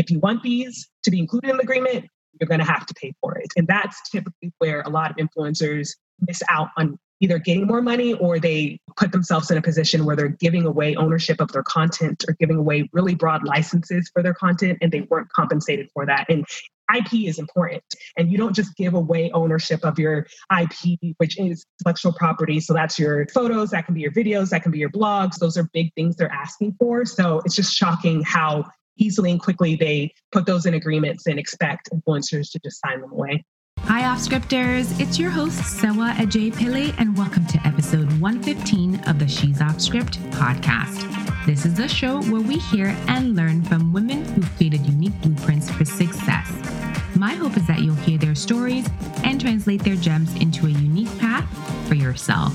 if you want these to be included in the agreement, you're going to have to pay for it. And that's typically where a lot of influencers miss out on either getting more money or they put themselves in a position where they're giving away ownership of their content or giving away really broad licenses for their content and they weren't compensated for that. And IP is important. And you don't just give away ownership of your IP, which is intellectual property. So that's your photos, that can be your videos, that can be your blogs. Those are big things they're asking for. So it's just shocking how easily and quickly they put those in agreements and expect influencers to just sign them away. Hi, Offscripters. It's your host, Sewa Ajay Pillay, and welcome to episode 115 of the She's Off Script podcast. This is a show where we hear and learn from women who've created unique blueprints for success. My hope is that you'll hear their stories and translate their gems into a unique path for yourself.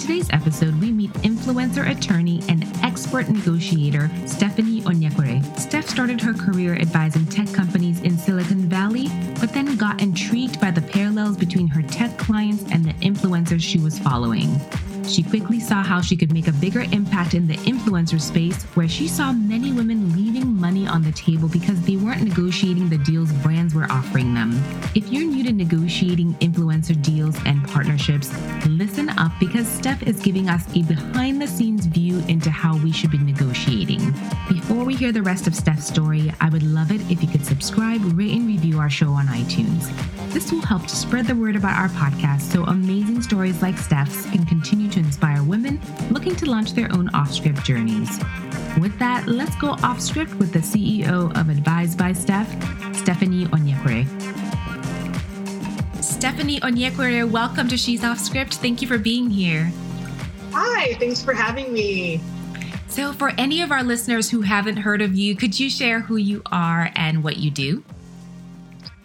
Today's episode, we meet influencer attorney and expert negotiator Stephanie Onyekwere. Steph started her career advising tech companies in Silicon Valley, but then got intrigued by the parallels between her tech clients and the influencers she was following. She quickly saw how she could make a bigger impact in the influencer space, where she saw many women leaving money on the table because they weren't negotiating the deals brands were offering them. If you're new to negotiating influencer deals and partnerships, listen up because Steph is giving us a behind the scenes view into how we should be negotiating. Before we hear the rest of Steph's story, I would love it if you could subscribe, rate, and review our show on iTunes. This will help to spread the word about our podcast so amazing stories like Steph's can continue to inspire women looking to launch their own off script journeys. With that, let's go off script with the CEO of Advised by Steph, Stephanie Onyekwere. Stephanie Onyekwere, welcome to She's Off Script. Thank you for being here. Hi, thanks for having me. So, for any of our listeners who haven't heard of you, could you share who you are and what you do?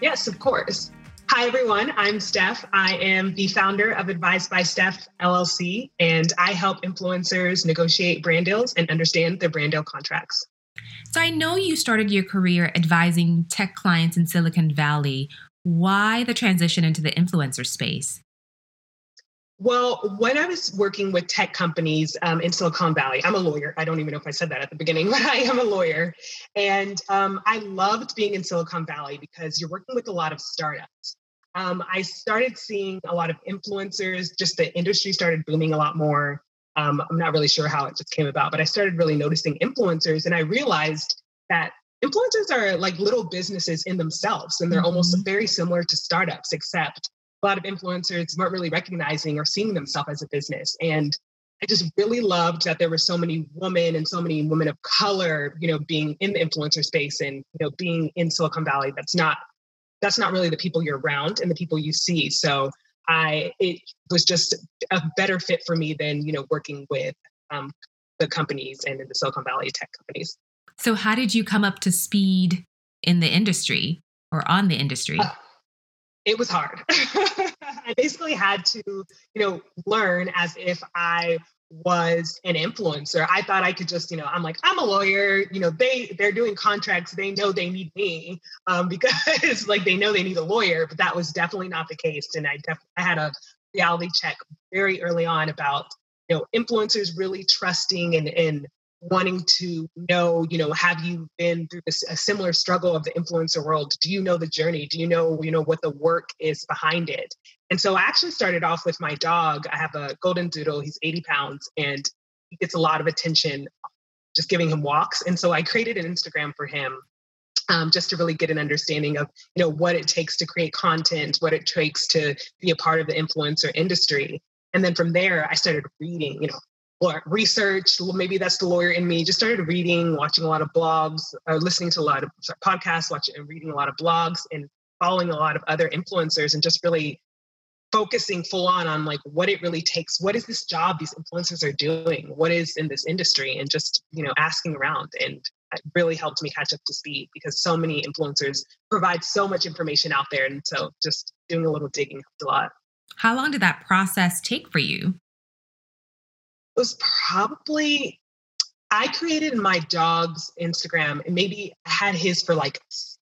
Yes, of course. Hi, everyone. I'm Steph. I am the founder of Advised by Steph LLC, and I help influencers negotiate brand deals and understand their brand deal contracts. So, I know you started your career advising tech clients in Silicon Valley. Why the transition into the influencer space? Well, when I was working with tech companies um, in Silicon Valley, I'm a lawyer. I don't even know if I said that at the beginning, but I am a lawyer. And um, I loved being in Silicon Valley because you're working with a lot of startups. Um, I started seeing a lot of influencers, just the industry started booming a lot more. Um, I'm not really sure how it just came about, but I started really noticing influencers and I realized that influencers are like little businesses in themselves and they're mm-hmm. almost very similar to startups, except a lot of influencers weren't really recognizing or seeing themselves as a business. And I just really loved that there were so many women and so many women of color, you know, being in the influencer space and, you know, being in Silicon Valley. That's not, that's not really the people you're around and the people you see. So I, it was just a better fit for me than, you know, working with um, the companies and in the Silicon Valley tech companies. So how did you come up to speed in the industry or on the industry? Uh, it was hard. I basically had to, you know, learn as if I was an influencer. I thought I could just, you know, I'm like, I'm a lawyer. You know, they they're doing contracts. They know they need me um, because like they know they need a lawyer. But that was definitely not the case. And I definitely I had a reality check very early on about you know influencers really trusting and and wanting to know, you know, have you been through a similar struggle of the influencer world? Do you know the journey? Do you know, you know, what the work is behind it? And so I actually started off with my dog. I have a golden doodle. He's 80 pounds and he gets a lot of attention just giving him walks. And so I created an Instagram for him um, just to really get an understanding of you know what it takes to create content, what it takes to be a part of the influencer industry. And then from there, I started reading, you know, or research maybe that's the lawyer in me just started reading watching a lot of blogs uh, listening to a lot of sorry, podcasts watching and reading a lot of blogs and following a lot of other influencers and just really focusing full on on like what it really takes what is this job these influencers are doing what is in this industry and just you know asking around and it really helped me catch up to speed because so many influencers provide so much information out there and so just doing a little digging helped a lot. How long did that process take for you was probably I created my dog's Instagram and maybe had his for like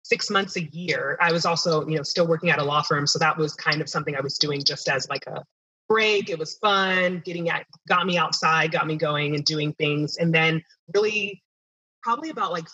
six months a year. I was also, you know, still working at a law firm. So that was kind of something I was doing just as like a break. It was fun, getting at got me outside, got me going and doing things. And then really probably about like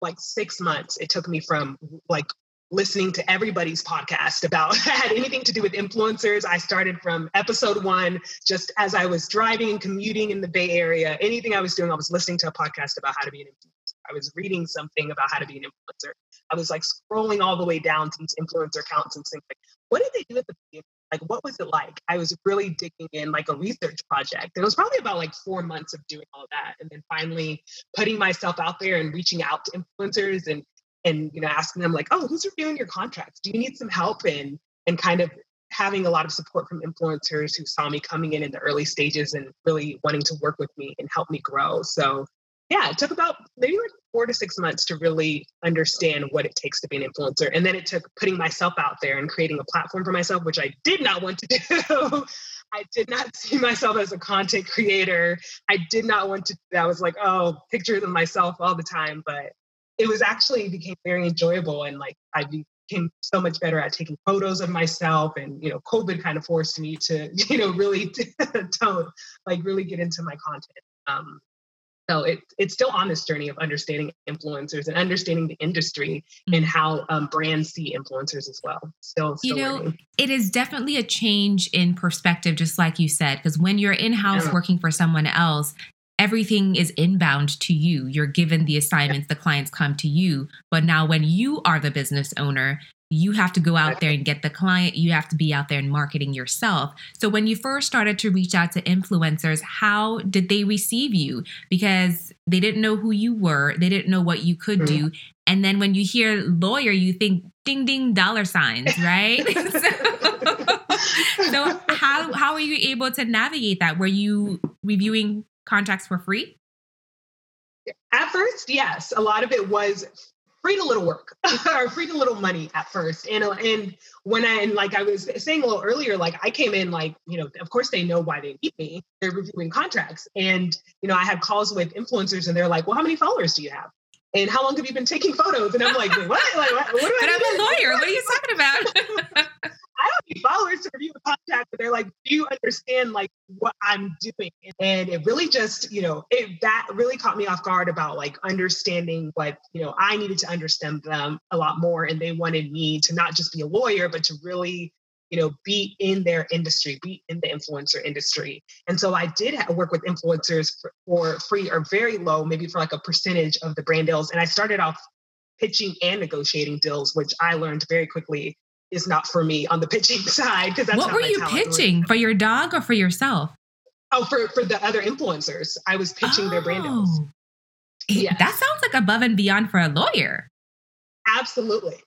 like six months it took me from like listening to everybody's podcast about had anything to do with influencers. I started from episode one, just as I was driving and commuting in the Bay Area. Anything I was doing, I was listening to a podcast about how to be an influencer. I was reading something about how to be an influencer. I was like scrolling all the way down to influencer accounts and saying, like, what did they do at the beginning? Like, what was it like? I was really digging in like a research project. And it was probably about like four months of doing all that. And then finally putting myself out there and reaching out to influencers and and you know asking them like oh who's reviewing your contracts do you need some help and and kind of having a lot of support from influencers who saw me coming in in the early stages and really wanting to work with me and help me grow so yeah it took about maybe like four to six months to really understand what it takes to be an influencer and then it took putting myself out there and creating a platform for myself which i did not want to do I did not see myself as a content creator. I did not want to. I was like, oh, pictures of myself all the time. But it was actually became very enjoyable and like I became so much better at taking photos of myself and you know COVID kind of forced me to you know really tone like really get into my content. Um, so it, it's still on this journey of understanding influencers and understanding the industry mm-hmm. and how um, brands see influencers as well. Still, still you know, learning. it is definitely a change in perspective, just like you said, because when you're in house yeah. working for someone else, everything is inbound to you. You're given the assignments, the clients come to you. But now, when you are the business owner, you have to go out there and get the client. You have to be out there and marketing yourself. So, when you first started to reach out to influencers, how did they receive you? Because they didn't know who you were, they didn't know what you could do. Mm-hmm. And then when you hear lawyer, you think ding ding dollar signs, right? so, so, how how are you able to navigate that? Were you reviewing contracts for free? At first, yes. A lot of it was free to little work or free to little money at first. And and when I and like I was saying a little earlier, like I came in like, you know, of course they know why they need me. They're reviewing contracts. And, you know, I had calls with influencers and they're like, well, how many followers do you have? And how long have you been taking photos? And I'm like, what? Like, what, what do but I I'm a lawyer. What are you talking about? I don't need followers to review a contact, but they're like, do you understand like what I'm doing? And it really just, you know, it that really caught me off guard about like understanding what, you know, I needed to understand them a lot more. And they wanted me to not just be a lawyer, but to really you know, be in their industry, be in the influencer industry. And so I did work with influencers for, free or very low, maybe for like a percentage of the brand deals. And I started off pitching and negotiating deals, which I learned very quickly is not for me on the pitching side because that's what were you pitching? For your dog or for yourself? Oh for for the other influencers. I was pitching oh. their brand deals. Oh. yeah that sounds like above and beyond for a lawyer. Absolutely.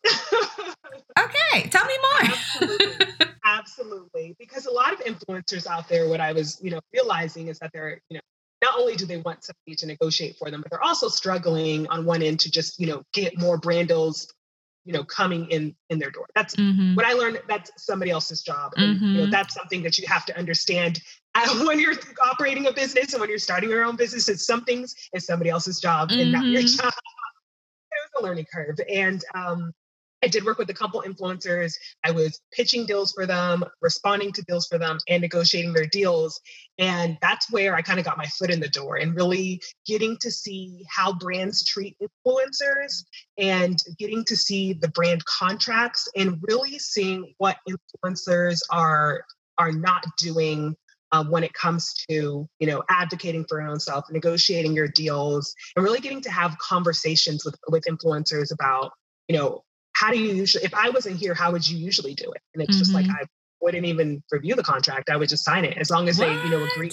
Okay tell me more. Absolutely. absolutely. Because a lot of influencers out there what i was you know realizing is that they're you know not only do they want somebody to negotiate for them, but they're also struggling on one end to just, you know, get more brand deals you know coming in in their door that's mm-hmm. what i learned that's somebody else's job and mm-hmm. you know mm-hmm. that's something that you have to understand when you're operating a business and when you're starting your own business it's some things it's somebody else's job mm-hmm. and not your mm-hmm. job it was a learning curve and um I did work with a couple influencers. I was pitching deals for them, responding to deals for them, and negotiating their deals. And that's where I kind of got my foot in the door and really getting to see how brands treat influencers and getting to see the brand contracts and really seeing what influencers are are not doing um, when it comes to you know advocating for your own self negotiating your deals and really getting to have conversations with with influencers about you know how do you usually if i wasn't here how would you usually do it and it's mm-hmm. just like mm-hmm. i wouldn't even review the contract i would just sign it as long as what? they you know agree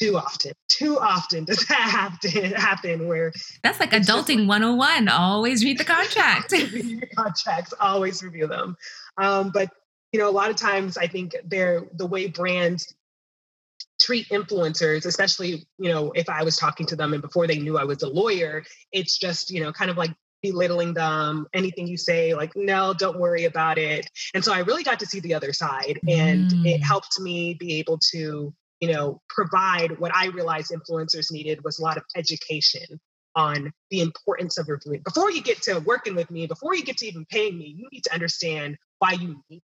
too often too often does that have to happen where that's like adulting like, 101 always read the contract contracts always review them um, but you know a lot of times i think they're the way brands treat influencers especially you know if i was talking to them and before they knew i was a lawyer it's just you know kind of like belittling them, anything you say, like, no, don't worry about it. And so I really got to see the other side. And mm. it helped me be able to, you know, provide what I realized influencers needed was a lot of education on the importance of reviewing. Before you get to working with me, before you get to even paying me, you need to understand why you need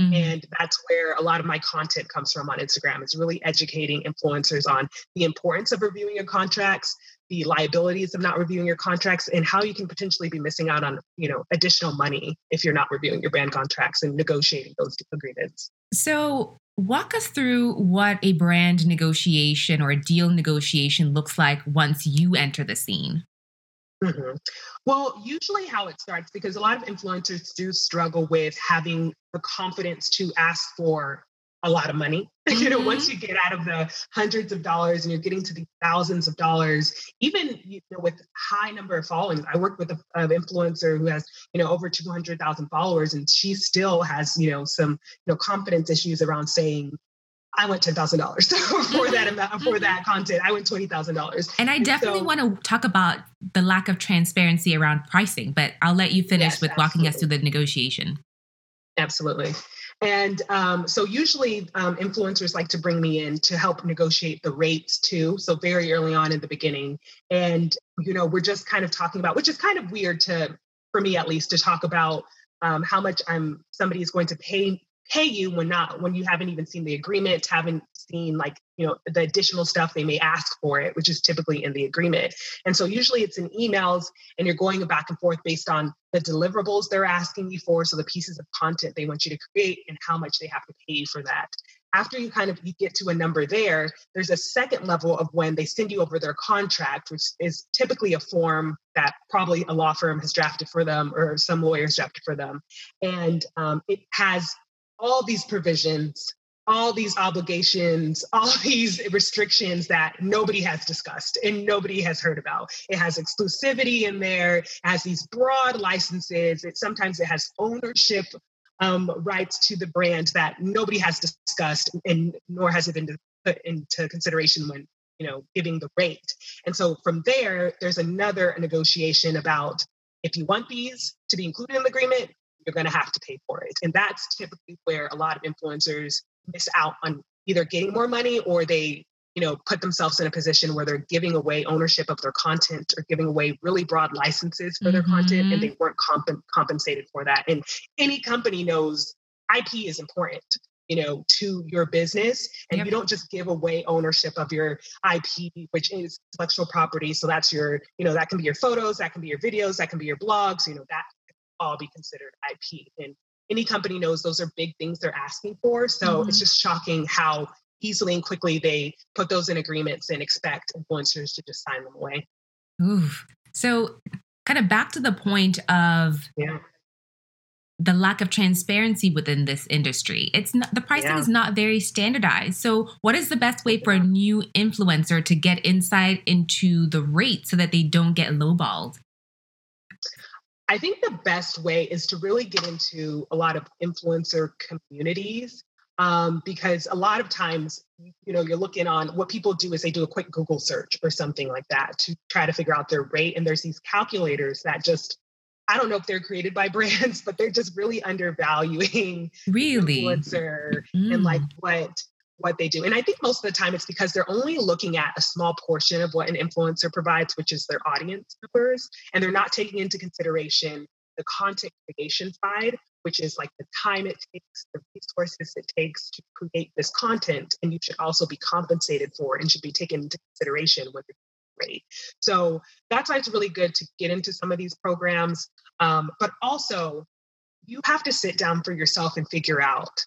Mm-hmm. And that's where a lot of my content comes from on Instagram. It's really educating influencers on the importance of reviewing your contracts, the liabilities of not reviewing your contracts, and how you can potentially be missing out on, you know, additional money if you're not reviewing your brand contracts and negotiating those agreements. So walk us through what a brand negotiation or a deal negotiation looks like once you enter the scene. Mm-hmm. Well, usually how it starts, because a lot of influencers do struggle with having the confidence to ask for a lot of money. Mm-hmm. you know, once mm-hmm. you get out of the hundreds of dollars and you're getting to the thousands of dollars, even you know, with high number of followings. I worked with an influencer who has, you know, over 200,000 followers, and she still has, you know, some, you know, confidence issues around saying, I went ten thousand dollars for that amount for that content. I went twenty thousand dollars. And I definitely so, want to talk about the lack of transparency around pricing, but I'll let you finish yes, with absolutely. walking us through the negotiation. Absolutely. And um, so usually um, influencers like to bring me in to help negotiate the rates too. So very early on in the beginning. And, you know, we're just kind of talking about, which is kind of weird to, for me at least, to talk about um, how much I'm somebody is going to pay pay you when not when you haven't even seen the agreement haven't seen like you know the additional stuff they may ask for it which is typically in the agreement. And so usually it's in emails and you're going back and forth based on the deliverables they're asking you for so the pieces of content they want you to create and how much they have to pay for that. After you kind of you get to a number there there's a second level of when they send you over their contract which is typically a form that probably a law firm has drafted for them or some lawyers drafted for them. And um, it has all these provisions, all these obligations, all these restrictions that nobody has discussed and nobody has heard about. It has exclusivity in there, has these broad licenses. It sometimes it has ownership um, rights to the brand that nobody has discussed, and nor has it been put into consideration when you know giving the rate. And so from there, there's another negotiation about if you want these to be included in the agreement, you're going to have to pay for it. And that's typically where a lot of influencers miss out on either getting more money or they you know put themselves in a position where they're giving away ownership of their content or giving away really broad licenses for their mm-hmm. content and they weren't comp- compensated for that and any company knows ip is important you know to your business and yep. you don't just give away ownership of your ip which is intellectual property so that's your you know that can be your photos that can be your videos that can be your blogs you know that all be considered IP. And any company knows those are big things they're asking for. So mm-hmm. it's just shocking how easily and quickly they put those in agreements and expect influencers to just sign them away. Oof. So kind of back to the point of yeah. the lack of transparency within this industry. It's not the pricing yeah. is not very standardized. So what is the best way for a new influencer to get insight into the rate so that they don't get lowballed? I think the best way is to really get into a lot of influencer communities um, because a lot of times, you know, you're looking on what people do is they do a quick Google search or something like that to try to figure out their rate. And there's these calculators that just, I don't know if they're created by brands, but they're just really undervaluing really influencer mm. and like what what they do. And I think most of the time it's because they're only looking at a small portion of what an influencer provides, which is their audience numbers, and they're not taking into consideration the content creation side, which is like the time it takes, the resources it takes to create this content, and you should also be compensated for and should be taken into consideration when the rate. So that's why it's really good to get into some of these programs. Um, but also, you have to sit down for yourself and figure out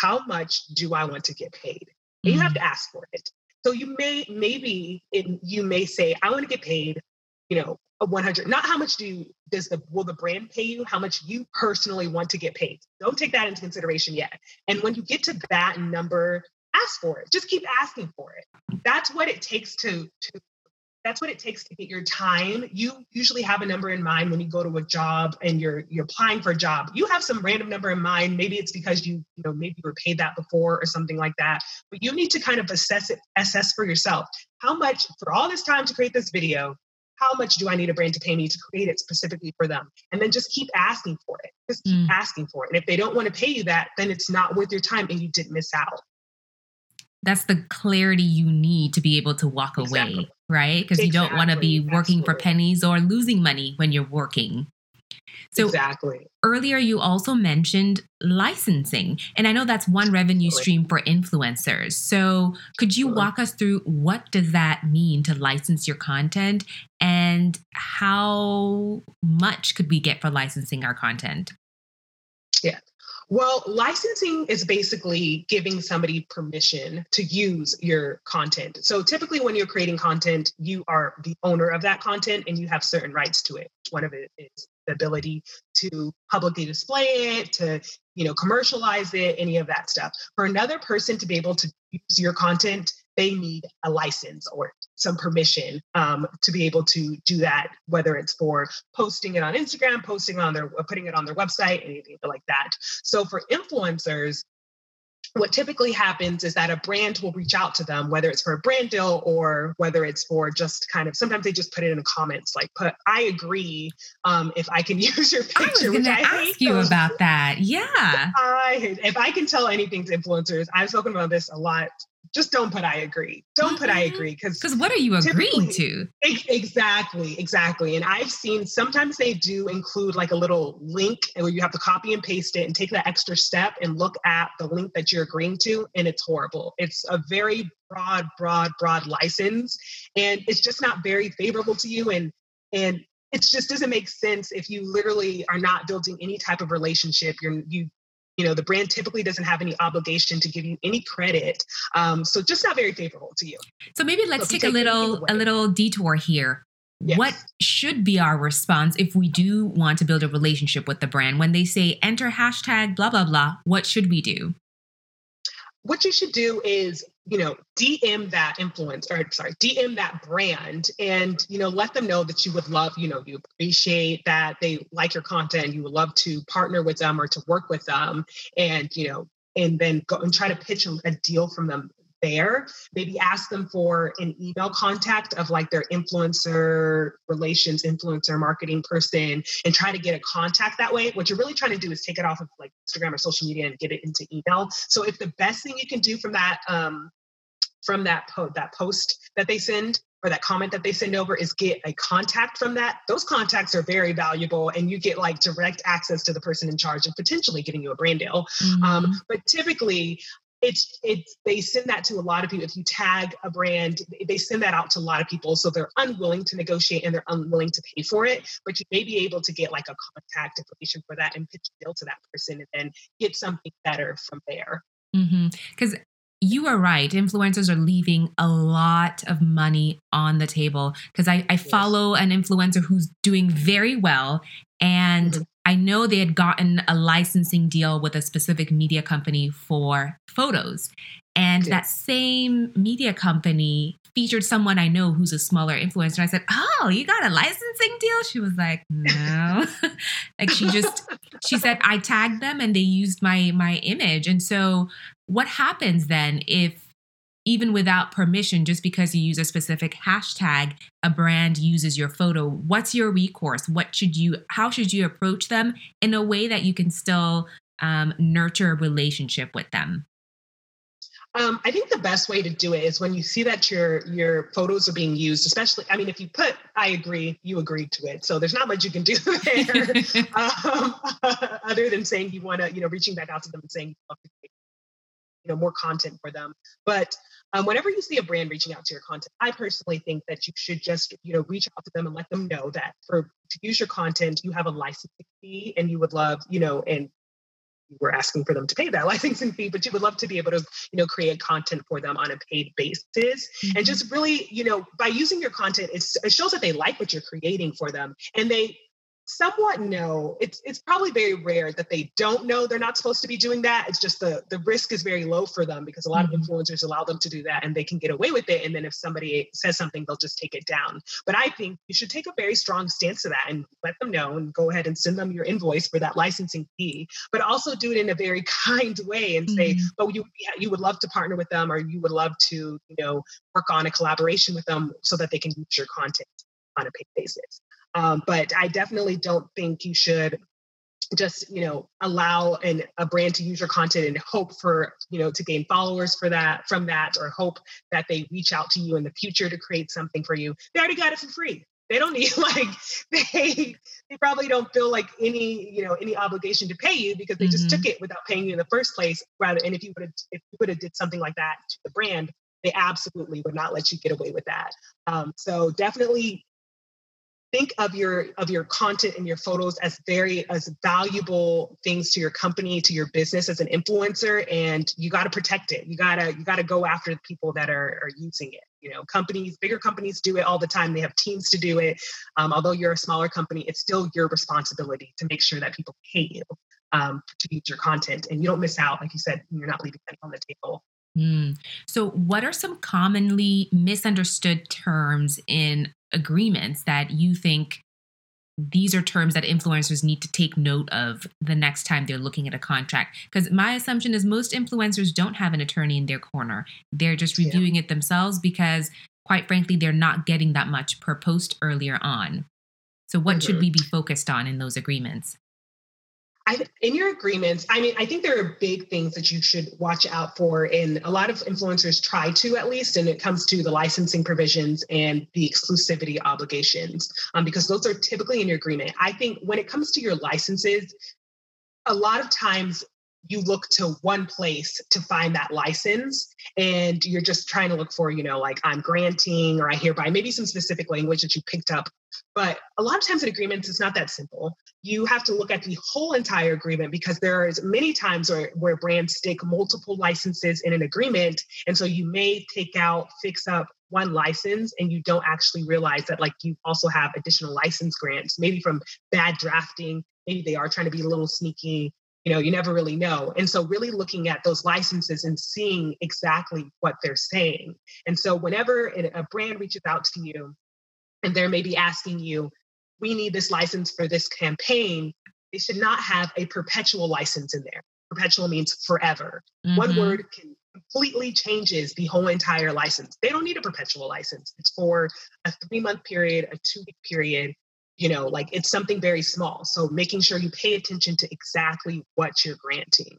how much do I want to get paid? And you have mm-hmm. to ask for it. So you may maybe you may say I want to get paid, you know, a 100. Not how much do you, does the will the brand pay you? How much you personally want to get paid? Don't take that into consideration yet. And when you get to that number, ask for it. Just keep asking for it. That's what it takes to to that's what it takes to get your time. You usually have a number in mind when you go to a job and you're you're applying for a job. You have some random number in mind. Maybe it's because you you know maybe you were paid that before or something like that. But you need to kind of assess it, assess for yourself. How much for all this time to create this video? How much do I need a brand to pay me to create it specifically for them? And then just keep asking for it. Just keep mm. asking for it. And if they don't want to pay you that, then it's not worth your time and you did miss out that's the clarity you need to be able to walk exactly. away, right? Because exactly. you don't want to be working Absolutely. for pennies or losing money when you're working. So exactly. Earlier, you also mentioned licensing, and I know that's one revenue stream for influencers. So, could you walk us through what does that mean to license your content, and how much could we get for licensing our content? Yeah. Well, licensing is basically giving somebody permission to use your content. So typically, when you're creating content, you are the owner of that content and you have certain rights to it. One of it is the ability to publicly display it, to you know commercialize it, any of that stuff. For another person to be able to use your content, they need a license or some permission um, to be able to do that, whether it's for posting it on Instagram, posting on their, putting it on their website, anything like that. So for influencers, what typically happens is that a brand will reach out to them, whether it's for a brand deal or whether it's for just kind of sometimes they just put it in the comments, like put I agree um, if I can use your picture. I was going to ask you those. about that. Yeah, I if I can tell anything to influencers, I've spoken about this a lot just don't put I agree. Don't mm-hmm. put I mm-hmm. agree because because what are you agreeing to? Exactly, exactly. And I've seen sometimes they do include like a little link where you have to copy and paste it and take that extra step and look at the link that you're agreeing to, and it's horrible. It's a very broad, broad, broad license, and it's just not very favorable to you. And and it just doesn't make sense if you literally are not building any type of relationship. You're you you know the brand typically doesn't have any obligation to give you any credit um, so just not very favorable to you. So maybe let's so take, take, a little a little detour here. Yes. what should be our response if we do want to build a relationship with the brand? When they say enter hashtag blah blah blah what should we do what you should do is you know dm that influence or sorry dm that brand and you know let them know that you would love you know you appreciate that they like your content you would love to partner with them or to work with them and you know and then go and try to pitch a, a deal from them there. Maybe ask them for an email contact of like their influencer relations, influencer marketing person, and try to get a contact that way. What you're really trying to do is take it off of like Instagram or social media and get it into email. So if the best thing you can do from that um, from that po- that post that they send or that comment that they send over is get a contact from that those contacts are very valuable and you get like direct access to the person in charge of potentially getting you a brand deal um, mm-hmm. um, but typically it's it's they send that to a lot of people. If you tag a brand they send that out to a lot of people. So they're unwilling to negotiate and they're unwilling to pay for it but you may be able to get like a contact information for that and pitch a deal to that person and then get something better from there. Because mm-hmm. you are right. Influencers are leaving a lot of money on the table. Because I, I follow an influencer who's doing very well and mm-hmm. I know they had gotten a licensing deal with a specific media company for photos. And yes. that same media company featured someone I know who's a smaller influencer. I said, Oh, you got a licensing deal? She was like, No. like she just she said I tagged them and they used my my image. And so what happens then if even without permission, just because you use a specific hashtag, a brand uses your photo. What's your recourse? What should you, how should you approach them in a way that you can still um, nurture a relationship with them? Um, I think the best way to do it is when you see that your your photos are being used, especially. I mean, if you put "I agree," you agree to it. So there's not much you can do there, um, other than saying you want to, you know, reaching back out to them and saying, you know, more content for them. But um, whenever you see a brand reaching out to your content, I personally think that you should just, you know, reach out to them and let them know that for to use your content, you have a licensing fee and you would love, you know, and we're asking for them to pay that licensing fee, but you would love to be able to, you know, create content for them on a paid basis. Mm-hmm. And just really, you know, by using your content, it shows that they like what you're creating for them and they somewhat know it's it's probably very rare that they don't know they're not supposed to be doing that. It's just the the risk is very low for them because a lot mm-hmm. of influencers allow them to do that and they can get away with it. And then if somebody says something they'll just take it down. But i think you should take a very strong stance to that and let them know and go ahead and send them your invoice for that licensing fee but also do it in a very kind way and say mm-hmm. oh you you would love to partner with them or you would love to you know work on a collaboration with them so that they can use your content on a paid basis um, but I definitely don't think you should just you know allow an, a brand to use your content and hope for you know to gain followers for that from that or hope that they reach out to you in the future to create something for you they already got it for free They don't need like they they probably don't feel like any you know any obligation to pay you because they mm-hmm. just took mm-hmm. it without paying you in the first place. Rather, and if you would have if you would have did something like that to the brand, they absolutely would not let you get away with that. Um, so definitely think of your of your content and your photos as very as valuable things to your company to your business as an influencer and you got to protect it. You got to you got to go after the people that are, are using it. You know companies bigger companies do it all the time. They have teams to do it. Um, although you're a smaller company it's still your responsibility to make sure that people pay you um, to use your content and you don't miss out like you said you're not leaving that on the table. Mm. So, what are some commonly misunderstood terms in agreements that you think these are terms that influencers need to take note of the next time they're looking at a contract? Because my assumption is most influencers don't have an attorney in their corner. They're just reviewing yeah. it themselves because, quite frankly, they're not getting that much per post earlier on. So, what mm-hmm. should we be focused on in those agreements? I, in your agreements, I mean, I think there are big things that you should watch out for. And a lot of influencers try to, at least, and it comes to the licensing provisions and the exclusivity obligations, um, because those are typically in your agreement. I think when it comes to your licenses, a lot of times you look to one place to find that license and you're just trying to look for you know like i'm granting or i hereby maybe some specific language that you picked up but a lot of times in agreements it's not that simple. You have to look at the whole entire agreement because there is many times where, where brands stick multiple licenses in an agreement and so you may take out fix up one license and you don't actually realize that like you also have additional license grants maybe from bad drafting maybe they are trying to be a little sneaky you know you never really know. And so really looking at those licenses and seeing exactly what they're saying. And so whenever a brand reaches out to you and they're maybe asking you we need this license for this campaign they should not have a perpetual license in there. Perpetual means forever. Mm-hmm. one word can completely changes the whole entire license. They don't need a perpetual license. It's for a three month period a two week period you know like it's something very small. So making sure you pay attention to exactly what you're granting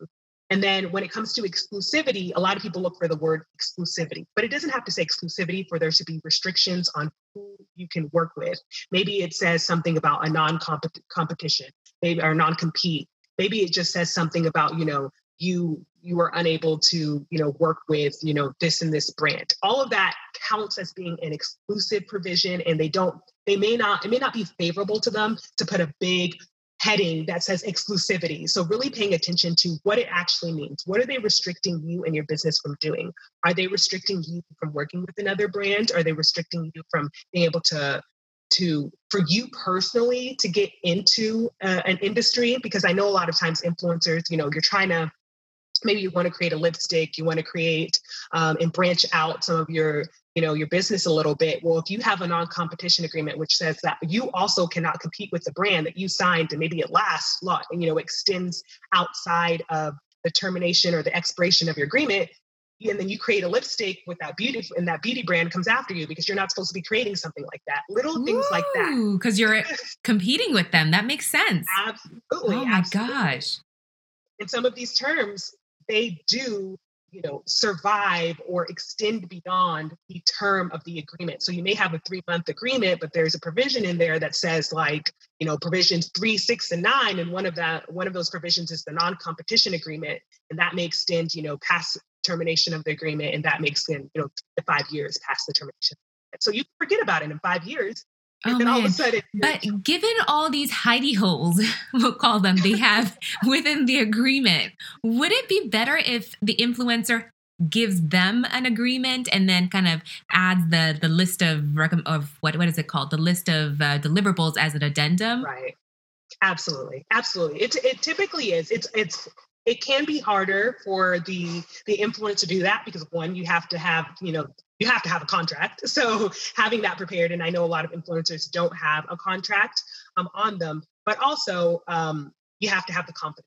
and then when it comes to exclusivity a lot of people look for the word exclusivity but it doesn't have to say exclusivity for there to be restrictions on who you can work with. Maybe it says something about a non-competition maybe or non-compete. Maybe it just says something about you know you you are unable to you know work with you know this and this brand. All of that counts as being an exclusive provision and they don't they may not it may not be favorable to them to put a big heading that says exclusivity. So really paying attention to what it actually means. What are they restricting you and your business from doing? Are they restricting you from working with another brand? Are they restricting you from being able to to for you personally to get into uh, an industry? Because i know a lot of times influencers you know you're trying to maybe you want to create a lipstick you want to create um, and branch out some of your you know your business a little bit well if you have a non-competition agreement which says that you also cannot compete with the brand that you signed and maybe it lasts lot and you know extends outside of the termination or the expiration of your agreement and then you create a lipstick with that beauty and that beauty brand comes after you because you're not supposed to be creating something like that. Little Ooh, things like that. Because you're competing with them. That makes sense. Absolutely oh my absolutely. gosh. In some of these terms they do you know survive or extend beyond the term of the agreement. So you may have a three month agreement but there's a provision in there that says like you know provisions three six and nine and one of that one of those provisions is the non-competition agreement and that may extend you know past termination of the agreement and that makes it you know five years past the termination. So you forget about it in five years Oh, man. Sudden, but given all these hidey holes, we'll call them, they have within the agreement, would it be better if the influencer gives them an agreement and then kind of adds the the list of of what what is it called? The list of uh, deliverables as an addendum? Right. Absolutely. Absolutely. It, it typically is. It's it's it can be harder for the the influencer to do that because one you have to have you know you have to have a contract. So having that prepared, and I know a lot of influencers don't have a contract um, on them, but also um, you have to have the confidence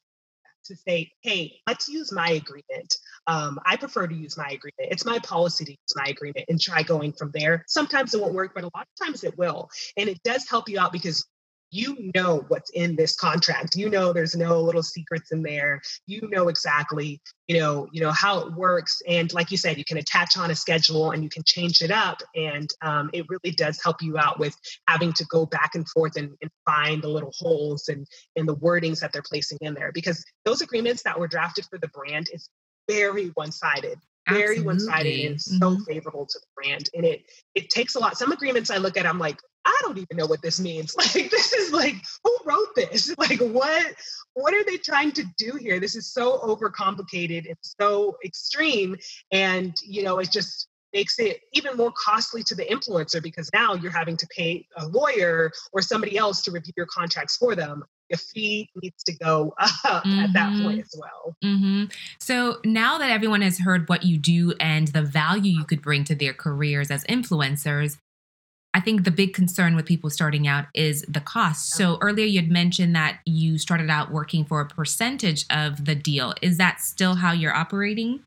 to say, hey, let's use my agreement. Um, I prefer to use my agreement. It's my policy to use my agreement and try going from there. Sometimes it won't work, but a lot of times it will. And it does help you out because you know what's in this contract. You know there's no little secrets in there. You know exactly you know you know how it works. And like you said you can attach on a schedule and you can change it up. And um, it really does help you out with having to go back and forth and, and find the little holes and and the wordings that they're placing in there. Because those agreements that were drafted for the brand is very one-sided very one-sided and so mm-hmm. favorable to the brand and it it takes a lot some agreements i look at i'm like I don't even know what this means. Like this is like who wrote this? Like what what are they trying to do here? This is so overcomplicated. It's so extreme and you know it just makes it even more costly to the influencer because now you're having to pay a lawyer or somebody else to review your contracts for them. A fee needs to go up mm-hmm. at that point mm-hmm. as well. Mm-hmm. So now that everyone has heard what you do and the value you could bring to their careers as influencers, I think the big concern with people starting out is the cost. So earlier you had mentioned that you started out working for a percentage of the deal. Is that still how you're operating?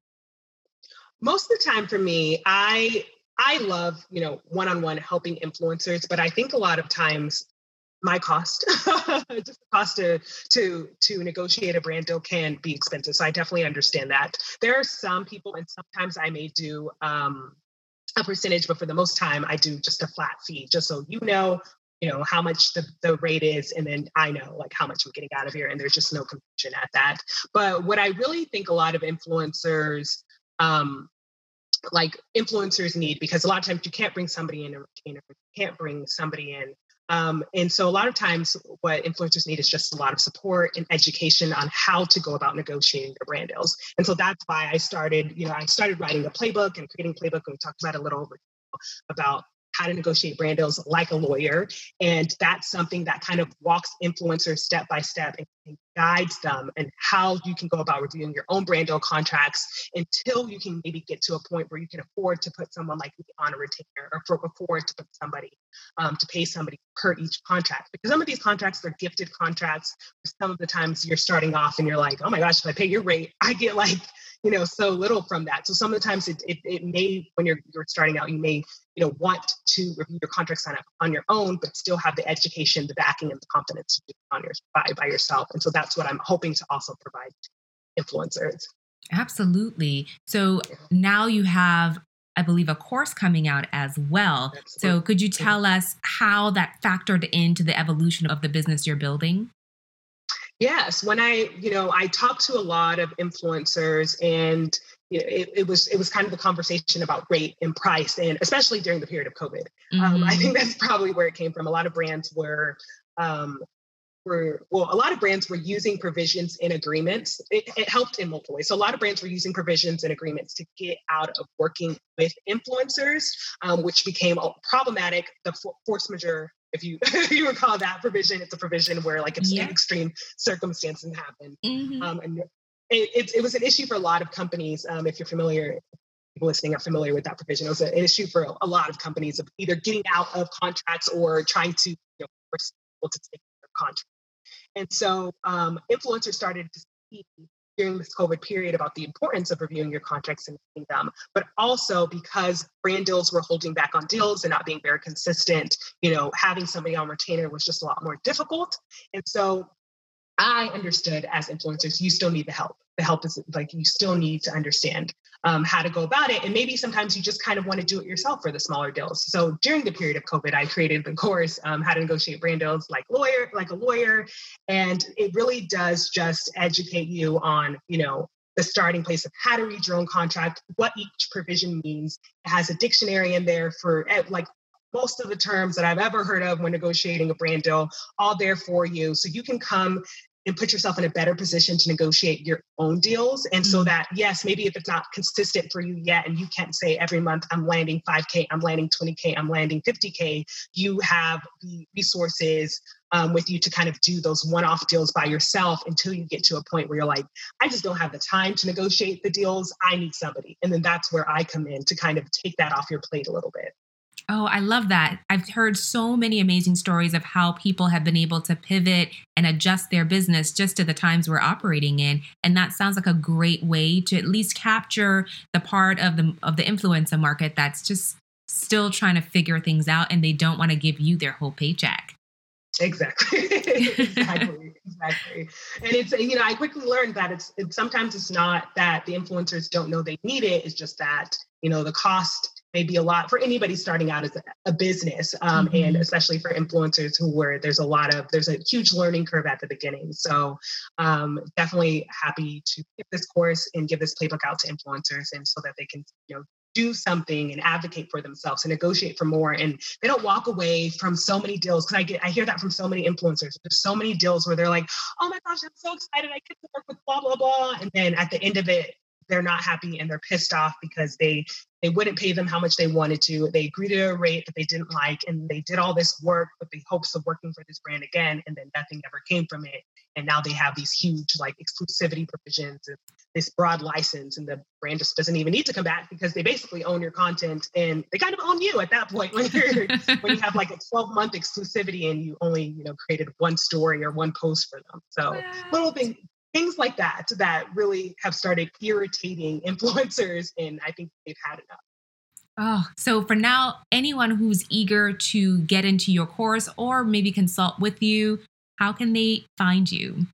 Most of the time for me, I I love, you know, one-on-one helping influencers, but I think a lot of times my cost just the cost to to to negotiate a brand deal can be expensive so i definitely understand that there are some people and sometimes i may do um a percentage, but for the most time, I do just a flat fee, just so you know, you know how much the, the rate is, and then I know like how much I'm getting out of here, and there's just no confusion at that. But what I really think a lot of influencers, um, like influencers need, because a lot of times you can't bring somebody in a retainer, you can't bring somebody in um, and so a lot of times what influencers need is just a lot of support and education on how to go about negotiating their brand deals. And so that's why I started, you know, I started writing a playbook and creating playbook. And we talked about a little about how to negotiate brand deals like a lawyer. And that's something that kind of walks influencers step by step and, guides them and how you can go about reviewing your own brand deal contracts until you can maybe get to a point where you can afford to put someone like me on a retainer or for, afford to put somebody um, to pay somebody per each contract. Because some of these contracts are gifted contracts. Some of the times you're starting off and you're like, oh my gosh, if I pay your rate, I get like you know so little from that so some of the times it, it, it, may when you're you're starting out you may you know want to review your contract sign up on your own but still have the education the backing and the confidence to do it on your by, by yourself and so that's what i'm hoping to also provide influencers absolutely so now you have I believe a course coming out as well. Absolutely. So, could you tell us how that factored into the evolution of the business you're building? Yes, when I, you know, I talked to a lot of influencers and you know, it, it, was it was kind of the conversation about rate and price, and especially during the period of COVID. Mm-hmm. Um, I think mm-hmm. that's probably where it came from. A lot of brands were um, were well, a lot of brands were using provisions in agreements. It, it, helped in multiple ways. So a lot of brands were using provisions in agreements to get out of working with influencers, um, which became problematic. The force majeure if you if you recall that provision, it's a provision where like yeah. extreme circumstances happen, mm-hmm. um, and it, it, it, was an issue for a lot of companies. Um, if you're familiar, people listening are familiar with that provision. It was an issue for a, lot of companies of either getting out of contracts or trying to you know, force people to take their contract. And so um, influencers started to see during this COVID period about the importance of reviewing your contracts and making them, but also because brand deals were holding back on deals and not being very consistent, you know, having somebody on retainer was just a lot more difficult. And so I understood as influencers, you still need the help. The help is like you still need to understand um, how to go about it. And maybe sometimes you just kind of want to do it yourself for the smaller deals. So during the period of COVID, I created the course, um, How to Negotiate Brand Deals like lawyer, like a lawyer. And it really does just educate you on, you know, the starting place of how to read your own contract, what each provision means. It has a dictionary in there for eh, like most of the terms that I've ever heard of when negotiating a brand deal, all there for you. So you can come and put yourself in a better position to negotiate your own deals. And so mm. that, yes, maybe if it's not consistent for you yet, and you can't say every month, I'm landing 5K, I'm landing 20K, I'm landing 50K, you have the resources um, with you to kind of do those one off deals by yourself until you get to a point where you're like, I just don't have the time to negotiate the deals. I need somebody. And then that's where I come in to kind of take that off your plate a little bit. Oh, I love that. I've heard so many amazing stories of how people have been able to pivot and adjust their business just to the times we're operating in. And that sounds like a great way to at least capture the part of the of the influencer market that's just still trying to figure things out and they don't want to give you their whole paycheck. Exactly. exactly. Exactly. And it's you know I quickly learned that it's, it's sometimes it's not that the influencers don't know they need it. It's just that you know the cost may be a lot for anybody starting out as a, business um, mm-hmm. and especially for influencers who were there's a lot of there's a huge learning curve at the beginning. So um, definitely happy to give this course and give this playbook out to influencers and so that they can you know do something and advocate for themselves and negotiate for more. And they don't walk away from so many deals because i get i hear that from so many influencers. There's so many deals where they're like oh my gosh i'm so excited. I get to work with blah blah blah. And then at the end of it they're not happy and they're pissed off because they they wouldn't pay them how much they wanted to. They agreed to a rate that they didn't like and they did all this work with the hopes of working for this brand again and then nothing ever came from it. And now they have these huge like exclusivity provisions and this broad license and the brand just doesn't even need to come back because they basically own your content and they kind of own you at that point. When you're when you have like a 12 month exclusivity and you only you know created one story or one post for them. So wow. little thing things like that that really have started irritating influencers and i think they've had enough Oh, so for now, anyone who's eager to get into your course or maybe consult with you, how can they find you?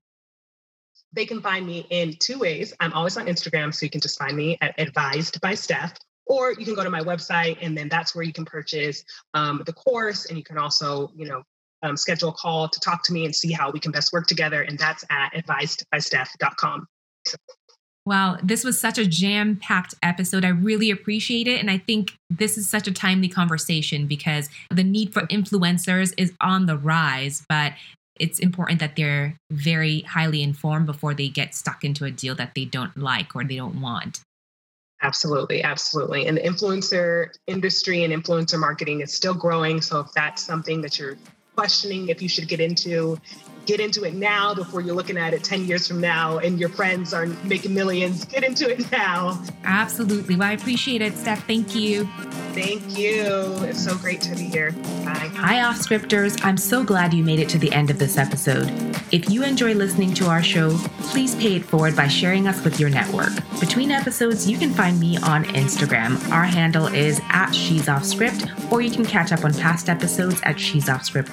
They can find me in two ways. I'm always on Instagram, so you can just find me at Advised by Steph, or you can go to my website, and then that's where you can purchase um, the course, and you can also, you know, um, schedule a call to talk to me and see how we can best work together. And that's at advisedbysteph.com. Wow, this was such a jam packed episode. I really appreciate it. And I think this is such a timely conversation because the need for influencers is on the rise, but it's important that they're very highly informed before they get stuck into a deal that they don't like or they don't want. Absolutely, absolutely. And the influencer industry and influencer marketing is still growing. So if that's something that you're questioning if you should get into get into it now before you're looking at it 10 years from now and your friends are making millions. Get into it now. Absolutely. Well i appreciate it steph. Thank you. Thank you. It's so great to be here. Bye. Hi off scripters. I'm so glad you made it to the end of this episode. If you enjoy listening to our show please pay it forward by sharing us with your network. Between episodes you can find me on instagram. Our handle is at she's off script or you can catch up on past episodes at she's off